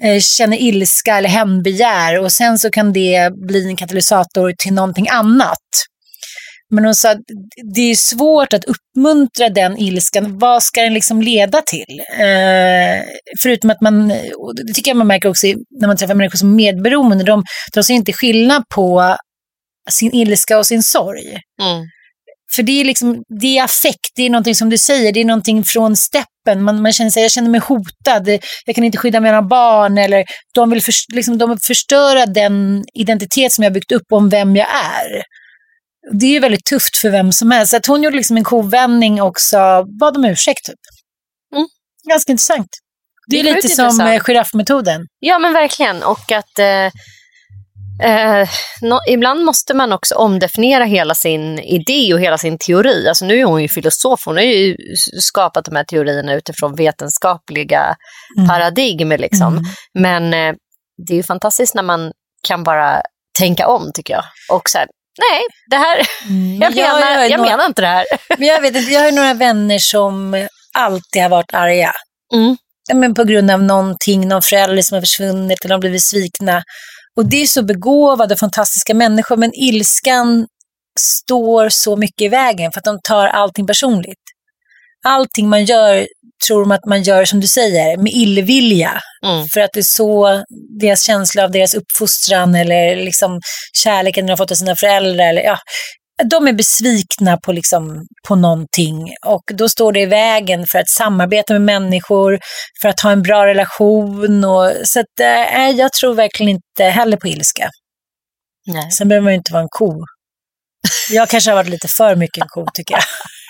eh, känner ilska eller hämndbegär och sen så kan det bli en katalysator till någonting annat. Men hon sa att det är svårt att uppmuntra den ilskan. Vad ska den liksom leda till? Eh, förutom att man, och det tycker jag man märker också när man träffar människor som är medberoende, de tar sig inte skillnad på sin ilska och sin sorg. Mm. För det är, liksom, det är affekt, det är någonting som du säger, det är någonting från steppen. Man, man känner sig, jag känner mig hotad, jag kan inte skydda mina barn. Eller de, vill för, liksom, de vill förstöra den identitet som jag byggt upp om vem jag är. Det är väldigt tufft för vem som helst. Att hon gjorde liksom en kovändning också, bad om ursäkt. Typ. Mm. Ganska intressant. Det är, det är lite som eh, giraffmetoden. Ja, men verkligen. Och att eh, eh, no, ibland måste man också omdefiniera hela sin idé och hela sin teori. Alltså nu är hon ju filosof, hon har ju skapat de här teorierna utifrån vetenskapliga mm. paradigmer. Liksom. Mm. Men eh, det är ju fantastiskt när man kan bara tänka om, tycker jag. Och så här, nej, det här, mm, jag, menar, jag, jag några, menar inte det här. Men jag, vet, jag har några vänner som alltid har varit arga. Mm. Men på grund av någonting, någon förälder som har försvunnit eller har blivit svikna. Och det är så begåvade, fantastiska människor, men ilskan står så mycket i vägen för att de tar allting personligt. Allting man gör tror de att man gör, som du säger, med illvilja. Mm. För att det är så deras känsla av deras uppfostran eller liksom kärleken de har fått av sina föräldrar. Eller, ja, de är besvikna på, liksom, på någonting och då står det i vägen för att samarbeta med människor, för att ha en bra relation. Och, så att, äh, jag tror verkligen inte heller på ilska. Nej. Sen behöver man ju inte vara en ko. Jag kanske har varit lite för mycket en ko tycker jag.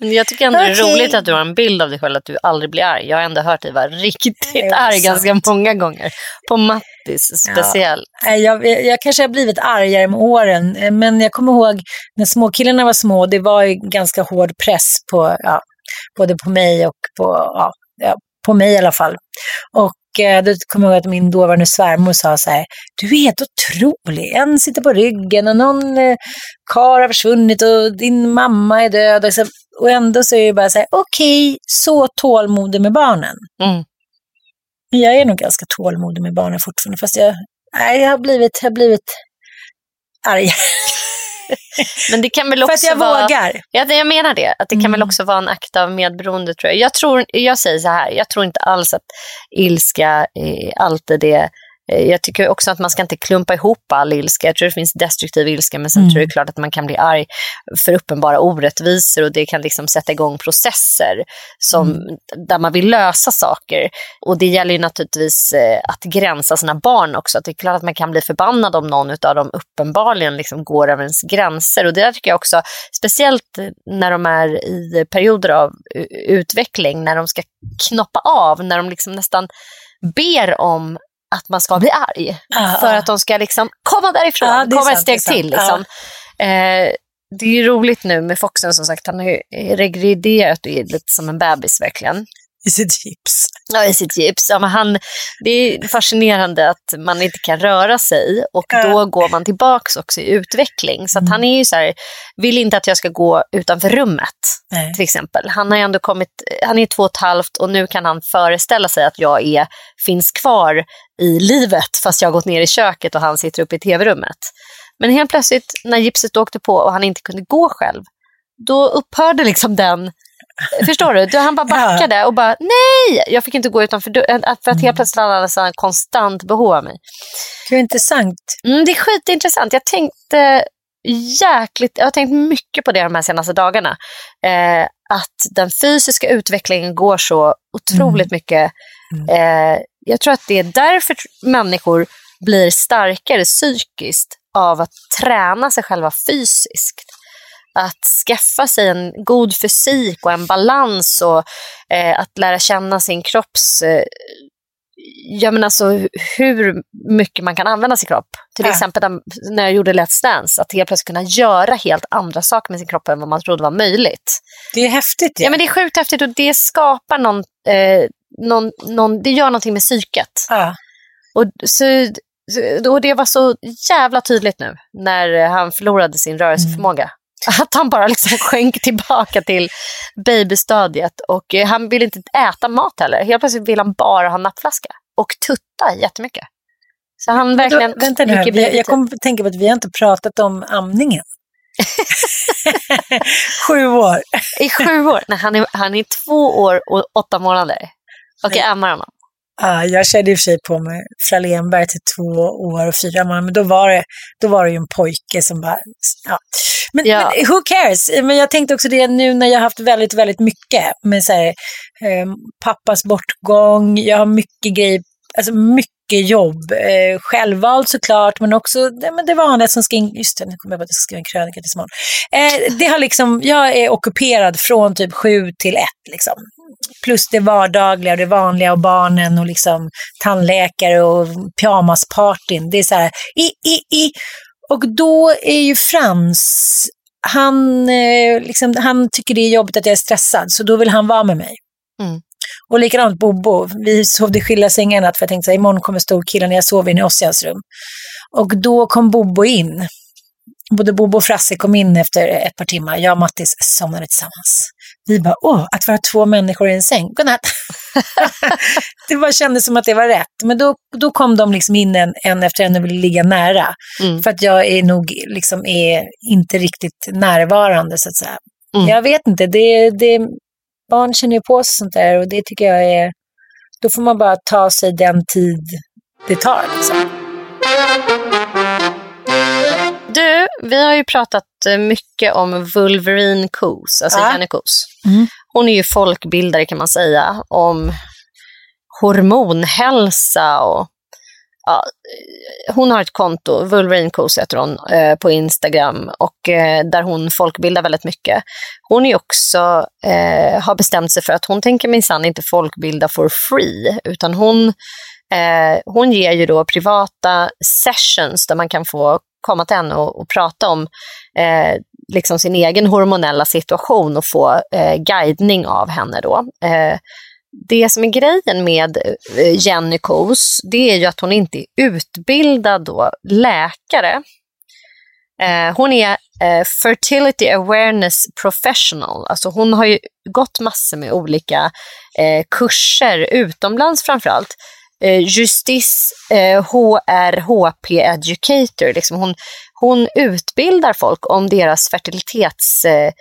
Men jag tycker ändå okay. det är roligt att du har en bild av dig själv, att du aldrig blir arg. Jag har ändå hört dig vara riktigt arg ganska många gånger. På Mattis speciellt. Ja. Jag, jag, kanske har blivit argare med åren, men jag kommer ihåg när småkillarna var små, det var ju ganska hård press på, ja, både på mig och på, ja, på mig i alla fall. Och då kommer jag ihåg att min dåvarande svärmor sa så här, du är helt otrolig. En sitter på ryggen och någon eh, kar har försvunnit och din mamma är död. Och, så, och ändå så är det bara så här, okej, okay, så tålmodig med barnen. Mm. Jag är nog ganska tålmodig med barnen fortfarande, fast jag, nej, jag har blivit, jag har blivit arg. Men det kan väl också För att jag vara, vågar. Ja, jag menar det. Att det kan mm. väl också vara en akt av medberoende tror jag. Jag, tror, jag säger så här, jag tror inte alls att ilska är alltid det Eh, jag tycker också att man ska inte klumpa ihop all ilska. Jag tror det finns destruktiv ilska, men sen mm. tror jag det är klart att man kan bli arg för uppenbara orättvisor och det kan liksom sätta igång processer som, mm. där man vill lösa saker. Och det gäller ju naturligtvis eh, att gränsa sina barn också. Att det är klart att man kan bli förbannad om någon av dem uppenbarligen liksom går över ens gränser. Och det där tycker jag också, speciellt när de är i perioder av utveckling, när de ska knoppa av, när de liksom nästan ber om att man ska bli arg. Ah, för att de ska liksom komma därifrån, ah, komma sant, ett steg till. Liksom. Ah. Eh, det är roligt nu med Foxen som sagt, han har ju regriderat och är lite som en bebis verkligen. I sitt gips. Ja, i sitt gips. Ja, men han, det är fascinerande att man inte kan röra sig och då går man tillbaka också i utveckling. Så att han är ju så här, vill inte att jag ska gå utanför rummet Nej. till exempel. Han har ändå kommit, han är två och ett halvt och nu kan han föreställa sig att jag är, finns kvar i livet fast jag har gått ner i köket och han sitter uppe i tv-rummet. Men helt plötsligt när gipset åkte på och han inte kunde gå själv, då upphörde liksom den Förstår du? Han bara backade ja. och bara nej, jag fick inte gå utanför dörren. För att helt mm. plötsligt hade han konstant behov av mig. Gud, intressant. Mm, det är skitintressant. Jag tänkte jäkligt, jag har tänkt mycket på det de här senaste dagarna. Eh, att den fysiska utvecklingen går så otroligt mm. mycket. Mm. Eh, jag tror att det är därför människor blir starkare psykiskt av att träna sig själva fysiskt att skaffa sig en god fysik och en balans och eh, att lära känna sin kropps... Eh, jag menar alltså hur mycket man kan använda sin kropp. Till ja. exempel när jag gjorde Let's Dance, att helt plötsligt kunna göra helt andra saker med sin kropp än vad man trodde var möjligt. Det är häftigt. Ja, ja men det är sjukt häftigt och det skapar någon, eh, någon, någon det gör någonting med psyket. Ja. Och, så, och det var så jävla tydligt nu när han förlorade sin rörelseförmåga. Mm. Att han bara liksom sjönk tillbaka till babystadiet och eh, han vill inte äta mat heller. Helt plötsligt vill han bara ha nappflaska och tutta jättemycket. Så han verkligen då, Vänta nu, jag, jag kommer att tänka på att vi har inte pratat om amningen. sju år. I sju år? Nej, han är, han är två år och åtta månader. Och jag ammar honom. Ja, jag körde i och för sig på med Frallénberg till två år och fyra månader, men då var det, då var det ju en pojke som bara... Ja. Men, Ja. men who cares? Men jag tänkte också det nu när jag har haft väldigt, väldigt mycket med så här, eh, pappas bortgång, jag har mycket grejer, alltså mycket jobb. Eh, självvalt såklart, men också det, men det vanliga som ska in, just det, nu kommer jag på att jag ska skriva en krönika till imorgon. Eh, det har liksom, jag är ockuperad från typ sju till ett liksom. Plus det vardagliga och det vanliga och barnen och liksom tandläkare och pyjamaspartyn. Det är så här, i, i, i. Och då är ju Frans, han, eh, liksom, han tycker det är jobbigt att jag är stressad, så då vill han vara med mig. Mm. Och likadant Bobo, vi sov i skilda sängar natt för jag tänkte att imorgon kommer storkillen, jag sov inne i Ossians rum. Och då kom Bobo in. Både Bobo och Frasse kom in efter ett par timmar. Jag och Mattis somnade tillsammans. Vi bara, åh, att vara två människor i en säng. Godnatt. det bara kändes som att det var rätt. Men då, då kom de liksom in en, en efter en och ville ligga nära. Mm. För att jag är nog liksom är inte riktigt närvarande så att säga. Mm. Jag vet inte, det, det, barn känner ju på sig sånt där och det tycker jag är, då får man bara ta sig den tid det tar. Liksom. Vi har ju pratat eh, mycket om Wolverine Coos, alltså Ja. Jenny Coos. Mm. Hon är ju folkbildare kan man säga om hormonhälsa och ja, eh, hon har ett konto, Wolverine Coos heter hon, eh, på Instagram och där hon folkbildar väldigt mycket. Hon är också, eh, har bestämt sig för att hon tänker minsann inte folkbilda for free, utan hon, hon ger ju då privata sessions där man kan få komma till henne och, och prata om eh, liksom sin egen hormonella situation och få eh, guidning av henne. Då. Eh, det som är grejen med eh, Jenny Kos, det är ju att hon inte är utbildad då, läkare. Eh, hon är eh, fertility awareness professional, alltså hon har ju gått massor med olika eh, kurser utomlands framförallt. allt Eh, justice eh, HRHP Educator, liksom hon, hon utbildar folk om deras fertilitets... Eh,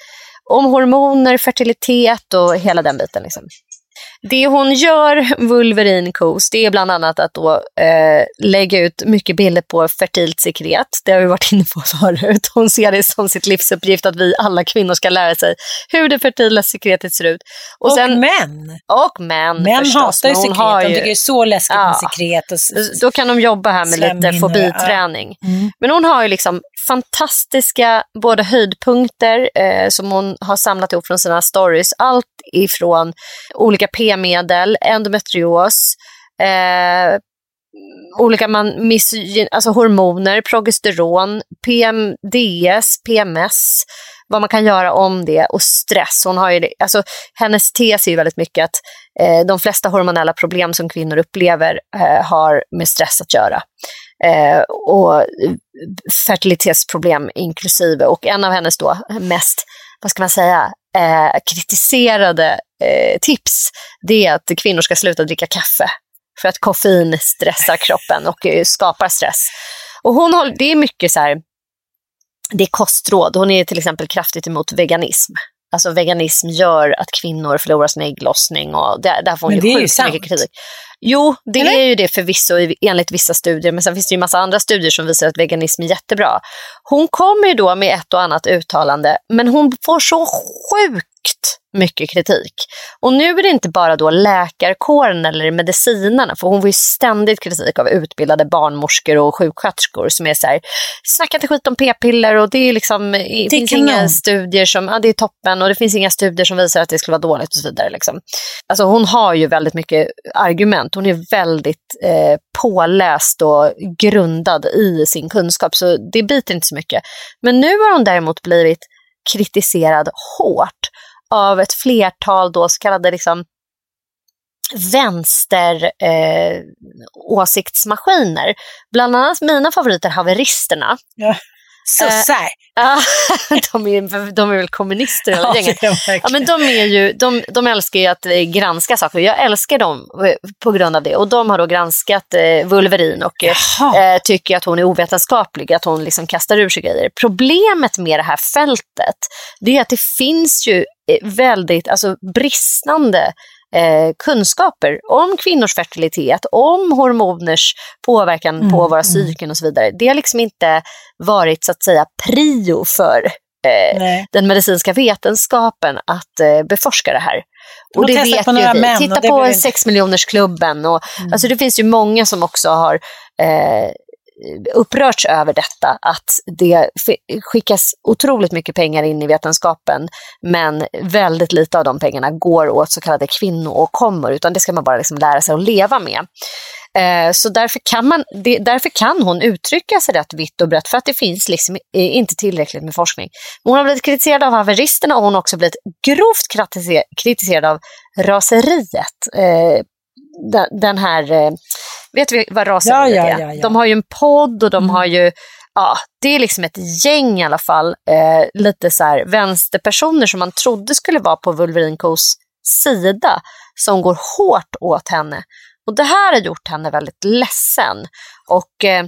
om hormoner, fertilitet och hela den biten. Liksom. Det hon gör, Wolverine Coast, det är bland annat att då, eh, lägga ut mycket bilder på fertilt sekret. Det har vi varit inne på förut. Hon ser det som sitt livsuppgift att vi alla kvinnor ska lära sig hur det fertila sekretet ser ut. Och, sen, män. och män Män förstås. hatar ju sekret. har De ju- tycker det är så läskigt med Ja. sekret. Och, då kan de jobba här med lite fobiträning. Mm. Men hon har ju liksom fantastiska både höjdpunkter eh, som hon har samlat ihop från sina stories. Allt ifrån olika p-medel, endometrios, eh, olika man, alltså hormoner, progesteron, PMDS, PMS, vad man kan göra om det och stress. Hon har ju, alltså, hennes tes är ju väldigt mycket att eh, de flesta hormonella problem som kvinnor upplever eh, har med stress att göra. Eh, och fertilitetsproblem inklusive. Och en av hennes då mest, vad ska man säga, eh, kritiserade eh, tips, det är att kvinnor ska sluta dricka kaffe. För att koffein stressar kroppen och eh, skapar stress. Och hon håller, det är mycket så här, det är kostråd. Hon är till exempel kraftigt emot veganism. Alltså veganism gör att kvinnor förlorar sin ägglossning och där, där får hon Men ju sjukt mycket kritik. Jo, det Eller? är ju det förvisso enligt vissa studier, men sen finns det ju massa andra studier som visar att veganism är jättebra. Hon kommer ju då med ett och annat uttalande, men hon får så sjukt mycket kritik. Och nu är det inte bara då läkarkåren eller medicinerna, för hon får ju ständigt kritik av utbildade barnmorskor och sjuksköterskor som är så här, snacka inte skit om p-piller och det är liksom, det finns kanon. inga studier som, ja det är toppen och det finns inga studier som visar att det skulle vara dåligt och så vidare. Liksom. Alltså hon har ju väldigt mycket argument, hon är väldigt eh, påläst och grundad i sin kunskap, så det biter inte så mycket. Men nu har hon däremot blivit kritiserad hårt av ett flertal då så kallade liksom vänster eh, åsiktsmaskiner. Bland annat mina favoriter, haveristerna. Sossar. De, är, de är väl kommunister hela Ja, gänget. Ja, men de, är ju, de, de älskar ju att eh, granska saker. Jag älskar dem eh, på grund av det. Och de har då granskat eh, Wolverine och eh, eh, tycker att hon är ovetenskaplig, att hon liksom kastar ur sig grejer. Problemet med det här fältet, det är att det finns ju väldigt alltså, bristande eh, kunskaper om kvinnors fertilitet, om hormoners påverkan på Mm, våra mm. psyken och så vidare. Det har liksom inte varit så att säga prio för eh, den medicinska vetenskapen att eh, beforska det här. Och det vet på några vi. Män, Titta på sexmiljonersklubben. Och, mm. alltså, det finns ju många som också har eh, upprörts över detta, att det skickas otroligt mycket pengar in i vetenskapen, men väldigt lite av de pengarna går åt så kallade kvinnoåkommor, utan det ska man bara liksom lära sig att leva med. Eh, så därför kan, man, därför kan hon uttrycka sig rätt vitt och brett, för att det finns liksom inte tillräckligt med forskning. Hon har blivit kritiserad av haveristerna och hon har också blivit grovt kritiserad av raseriet. Eh, den här, eh, vet vi vad raseriet ja, är? Ja, ja, de har ju en podd och de mm. har ju ja, det är liksom ett gäng i alla fall, eh, lite så här vänsterpersoner som man trodde skulle vara på Wolverinkos sida, som går hårt åt henne. Och det här har gjort henne väldigt ledsen. Och eh,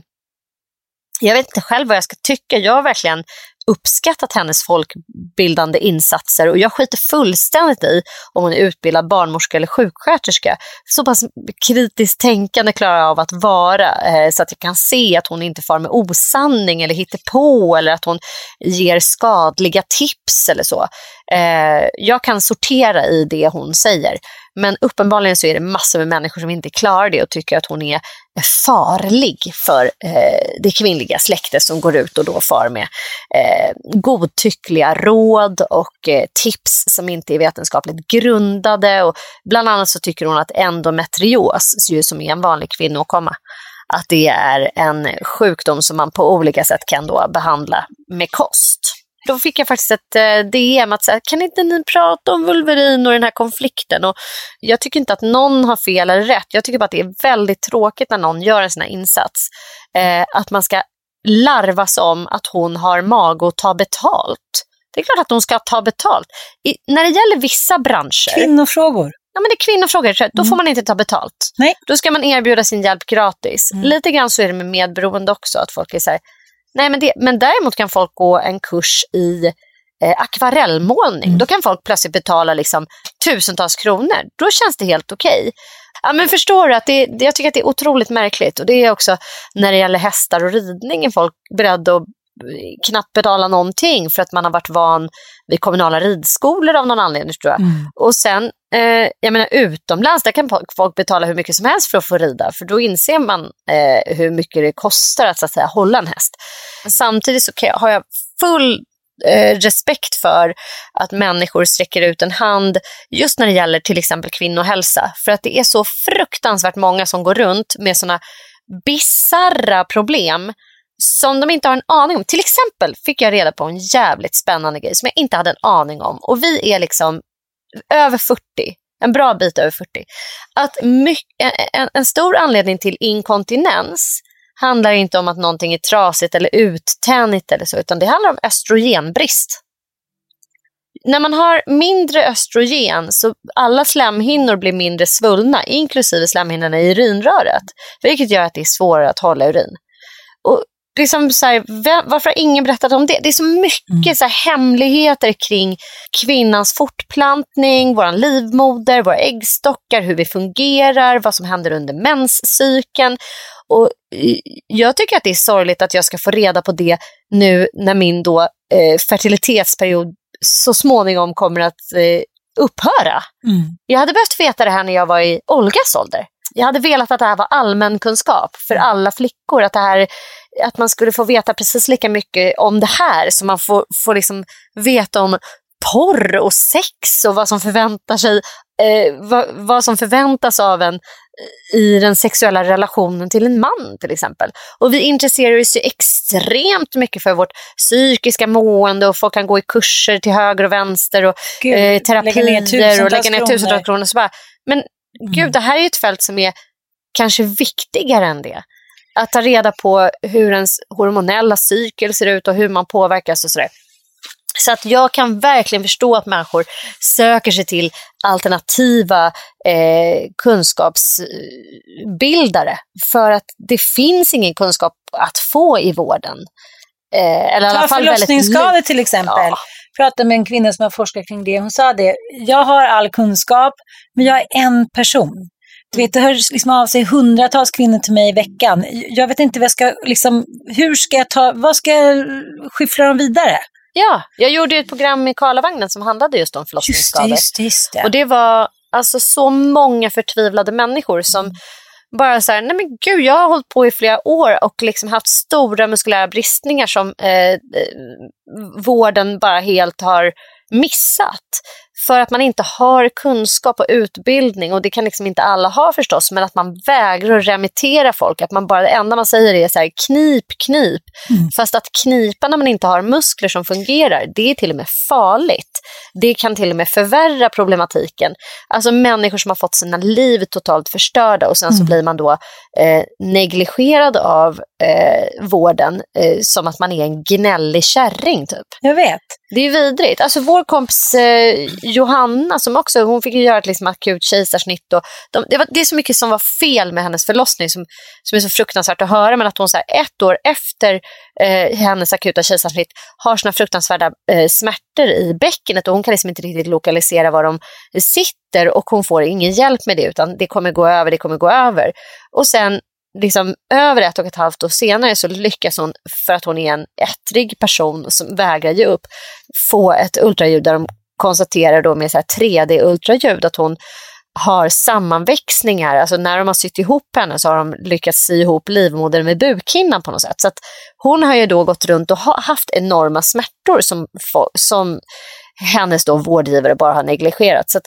jag vet inte själv vad jag ska tycka. Jag har verkligen uppskattat hennes folkbildande insatser och jag skiter fullständigt i om hon är utbildad barnmorska eller sjuksköterska. Så pass kritiskt tänkande klarar jag av att vara eh, så att jag kan se att hon inte far med osanning eller hittar på eller att hon ger skadliga tips eller så. Eh, jag kan sortera i det hon säger. Men uppenbarligen så är det massor med människor som inte klarar det och tycker att hon är farlig för eh, det kvinnliga släktet som går ut och då far med eh, godtyckliga råd och eh, tips som inte är vetenskapligt grundade. Och bland annat så tycker hon att endometrios, som är en vanlig kvinnokomma, att det är en sjukdom som man på olika sätt kan då behandla med kost. Då fick jag faktiskt ett eh, DM att säga, kan inte ni prata om Wolverine och den här konflikten? Och jag tycker inte att någon har fel eller rätt. Jag tycker bara att det är väldigt tråkigt när någon gör en sån här insats. Eh, att man ska larvas om att hon har mag att ta betalt. Det är klart att hon ska ta betalt. I, när det gäller vissa branscher. Kvinnofrågor. Ja, men det är kvinnofrågor. Då mm. får man inte ta betalt. Nej. Då ska man erbjuda sin hjälp gratis. Mm. Lite grann så är det med medberoende också. Att folk är så här, Nej, men, det, men däremot kan folk gå en kurs i eh, akvarellmålning. Mm. Då kan folk plötsligt betala liksom, tusentals kronor. Då känns det helt okej. Okay. Ja, men förstår du att det, jag tycker att det är otroligt märkligt. Och det är också när det gäller hästar och ridning är folk beredda att knappt betala någonting för att man har varit van vid kommunala ridskolor av någon anledning tror jag. Mm. Och sen, eh, jag menar utomlands, där kan folk betala hur mycket som helst för att få rida, för då inser man eh, hur mycket det kostar att, så att säga, hålla en häst. Samtidigt så jag, har jag full eh, respekt för att människor sträcker ut en hand just när det gäller till exempel kvinnohälsa. För att det är så fruktansvärt många som går runt med såna bizarra problem som de inte har en aning om. Till exempel fick jag reda på en jävligt spännande grej som jag inte hade en aning om. Och vi är liksom över 40, en bra bit över 40. Att mycket, en, en stor anledning till inkontinens handlar inte om att någonting är trasigt eller uttänigt eller så, utan det handlar om östrogenbrist. När man har mindre östrogen så alla slemhinnor blir mindre svullna, inklusive slemhinnorna i urinröret, vilket gör att det är svårare att hålla urin. Och liksom så här, varför har ingen berättat om det? Det är så mycket mm. så här, hemligheter kring kvinnans fortplantning, vår livmoder, våra äggstockar, hur vi fungerar, vad som händer under menscykeln. Och jag tycker att det är sorgligt att jag ska få reda på det nu när min då, eh, fertilitetsperiod så småningom kommer att eh, upphöra. Mm. Jag hade behövt veta det här när jag var i Olgas ålder. Jag hade velat att det här var allmänkunskap för mm. alla flickor. Att det här att man skulle få veta precis lika mycket om det här som man får, får liksom veta om porr och sex och vad som, förväntar sig, eh, vad, vad, som förväntas av en i den sexuella relationen till en man till exempel. Och vi intresserar oss ju extremt mycket för vårt psykiska mående och folk kan gå i kurser till höger och vänster och Gud, eh, terapier lägga och lägga ner tusentals kronor. Så bara, men. Gud, det här är ett fält som är kanske viktigare än det att ta reda på hur ens hormonella cykel ser ut och hur man påverkas och sådär. Så att jag kan verkligen förstå att människor söker sig till alternativa eh, kunskapsbildare för att det finns ingen kunskap att få i vården. Eh, eller Ta förlossningsskador till exempel. Ja. pratade med en kvinna som har forskat kring det. Hon sa det, jag har all kunskap, men jag är en person. Du vet, det hör liksom av sig hundratals kvinnor till mig i veckan. Jag vet inte vad jag ska, liksom, hur ska jag ta, vad ska jag skyffla dem vidare? Ja, jag gjorde ett program i Karlavagnen som handlade just om förlossningsskador. Just det, just det, just det. Och det var alltså så många förtvivlade människor som bara så här, nej men gud, jag har hållit på i flera år och liksom haft stora muskulära bristningar som eh, eh, vården bara helt har missat. För att man inte har kunskap och utbildning och det kan liksom inte alla ha förstås, men att man vägrar att remittera folk. Att man bara, det enda man säger är så här, knip, knip. Mm. Fast att knipa när man inte har muskler som fungerar, det är till och med farligt. Det kan till och med förvärra problematiken. Alltså människor som har fått sina liv totalt förstörda och sen mm. så blir man då eh, negligerad av eh, vården eh, som att man är en gnällig kärring typ. Jag vet. Det är vidrigt. Alltså vår kompis eh, Johanna som också, hon fick göra ett liksom akut kejsarsnitt. Och de, det, var, det är så mycket som var fel med hennes förlossning som, som är så fruktansvärt att höra. Men att hon så här, ett år efter eh, hennes akuta kejsarsnitt har såna fruktansvärda eh, smärtor i bäckenet och hon kan liksom inte riktigt lokalisera var de sitter och hon får ingen hjälp med det utan det kommer gå över, det kommer gå över. Och sen liksom över ett och ett halvt år senare så lyckas hon, för att hon är en ettrig person som vägrar ge upp, få ett ultraljud där de konstaterar då med 3D-ultraljud att hon har sammanväxningar, alltså när de har sytt ihop henne så har de lyckats sy ihop livmodern med bukhinnan på något sätt. Så att hon har ju då gått runt och haft enorma smärtor som, som hennes då vårdgivare bara har negligerat. Så att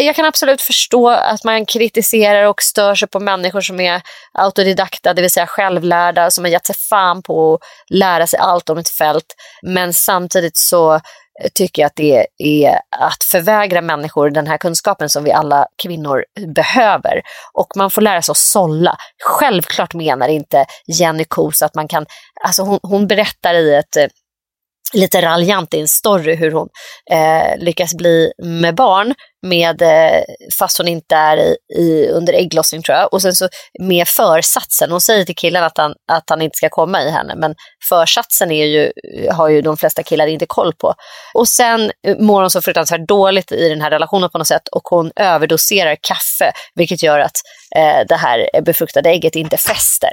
jag kan absolut förstå att man kritiserar och stör sig på människor som är autodidakta, det vill säga självlärda, som har gett sig fan på att lära sig allt om ett fält. Men samtidigt så tycker jag att det är att förvägra människor den här kunskapen som vi alla kvinnor behöver. Och man får lära sig att sålla. Självklart menar inte Jenny Kos att man kan, alltså hon, hon berättar i ett lite raljant i en story hur hon eh, lyckas bli med barn med, eh, fast hon inte är i, i, under ägglossning tror jag. Och sen så med försatsen, hon säger till killen att han, att han inte ska komma i henne, men försatsen är ju, har ju de flesta killar inte koll på. Och sen eh, mår hon så fruktansvärt dåligt i den här relationen på något sätt och hon överdoserar kaffe, vilket gör att eh, det här befruktade ägget inte fäster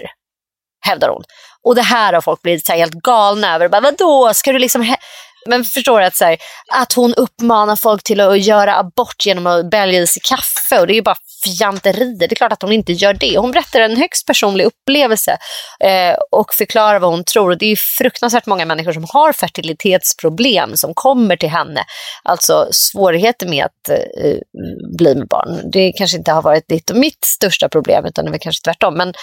hävdar hon. Och det här har folk blivit så helt galna över. Bara, Vadå, ska du liksom... Men förstår du att, så här, att hon uppmanar folk till att göra abort genom att bälga i sig kaffe och det är ju bara fjanterier. Det är klart att hon inte gör det. Hon berättar en högst personlig upplevelse eh, och förklarar vad hon tror. Och det är ju fruktansvärt många människor som har fertilitetsproblem som kommer till henne. Alltså svårigheter med att eh, bli med barn. Det kanske inte har varit ditt och mitt största problem utan det är kanske tvärtom. Men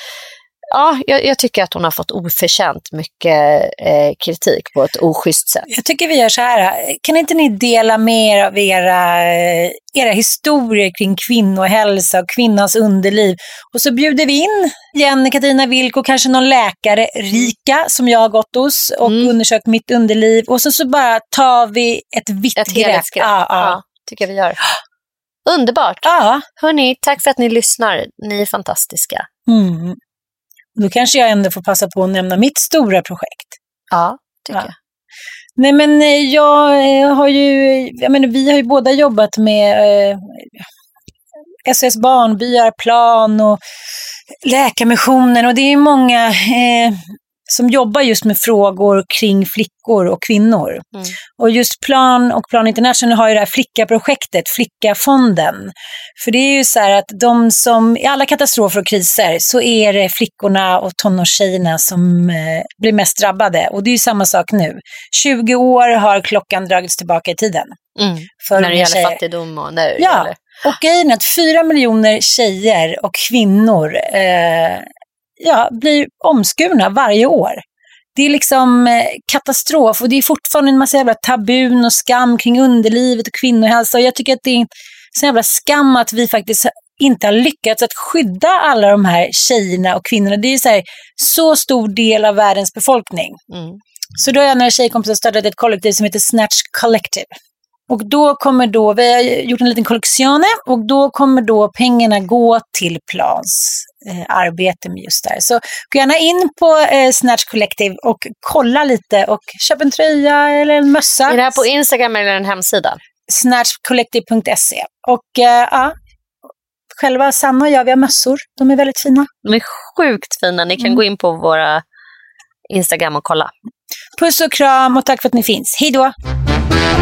ja, jag, jag, tycker att hon har fått oförtjänt mycket eh, kritik på ett oschysst sätt. Jag tycker vi gör så här, kan inte ni dela med er av era, eh, era historier kring kvinnohälsa och kvinnans underliv? Och så bjuder vi in Jenny, Katarina Wilk och kanske någon läkare, Rika, som jag har gått hos och mm. undersökt mitt underliv. Och så, så bara tar vi ett vitt ett grepp. Ja, ja. ja, tycker vi gör. Underbart! Ja. Hörni, tack för att ni lyssnar. Ni är fantastiska. Mm. Då kanske jag ändå får passa på att nämna mitt stora projekt. Ja, tycker ja. jag. Nej men eh, jag eh, har ju, jag menar, vi har ju båda jobbat med eh, SOS Barnbyar, Plan och Läkarmissionen och det är många eh, som jobbar just med frågor kring flickor och kvinnor. Mm. Och just Plan och Plan International har ju det här flickaprojektet, Flickafonden. För det är ju så här att de som, i alla katastrofer och kriser så är det flickorna och tonårstjejerna som eh, blir mest drabbade. Och det är ju samma sak nu. 20 år har klockan dragits tillbaka i tiden. Mm. För när det gäller tjejer. fattigdom och nu. Ja, eller? och grejen är att fyra miljoner tjejer och kvinnor eh, ja, blir omskurna varje år. Det är liksom eh, katastrof och det är fortfarande en massa jävla tabun och skam kring underlivet och kvinnohälsa. Och jag tycker att det är en sån jävla skam att vi faktiskt inte har lyckats att skydda alla de här tjejerna och kvinnorna. Det är så, här, så stor del av världens befolkning. Mm. Så då har jag några tjejkompisar startat ett kollektiv som heter Snatch Collective. Och då kommer då, vi har gjort en liten kollektion och då kommer då pengarna gå till Plans eh, arbete med just det här. Så gå gärna in på eh, Snatch Collective och kolla lite och köp en tröja eller en mössa. Är det här på Instagram eller en hemsida? Snatchcollective.se. Och eh, ja, själva Sanna och jag, vi har mössor. De är väldigt fina. De är sjukt fina. Ni kan mm. gå in på våra Instagram och kolla. Puss och kram och tack för att ni finns. Hej då!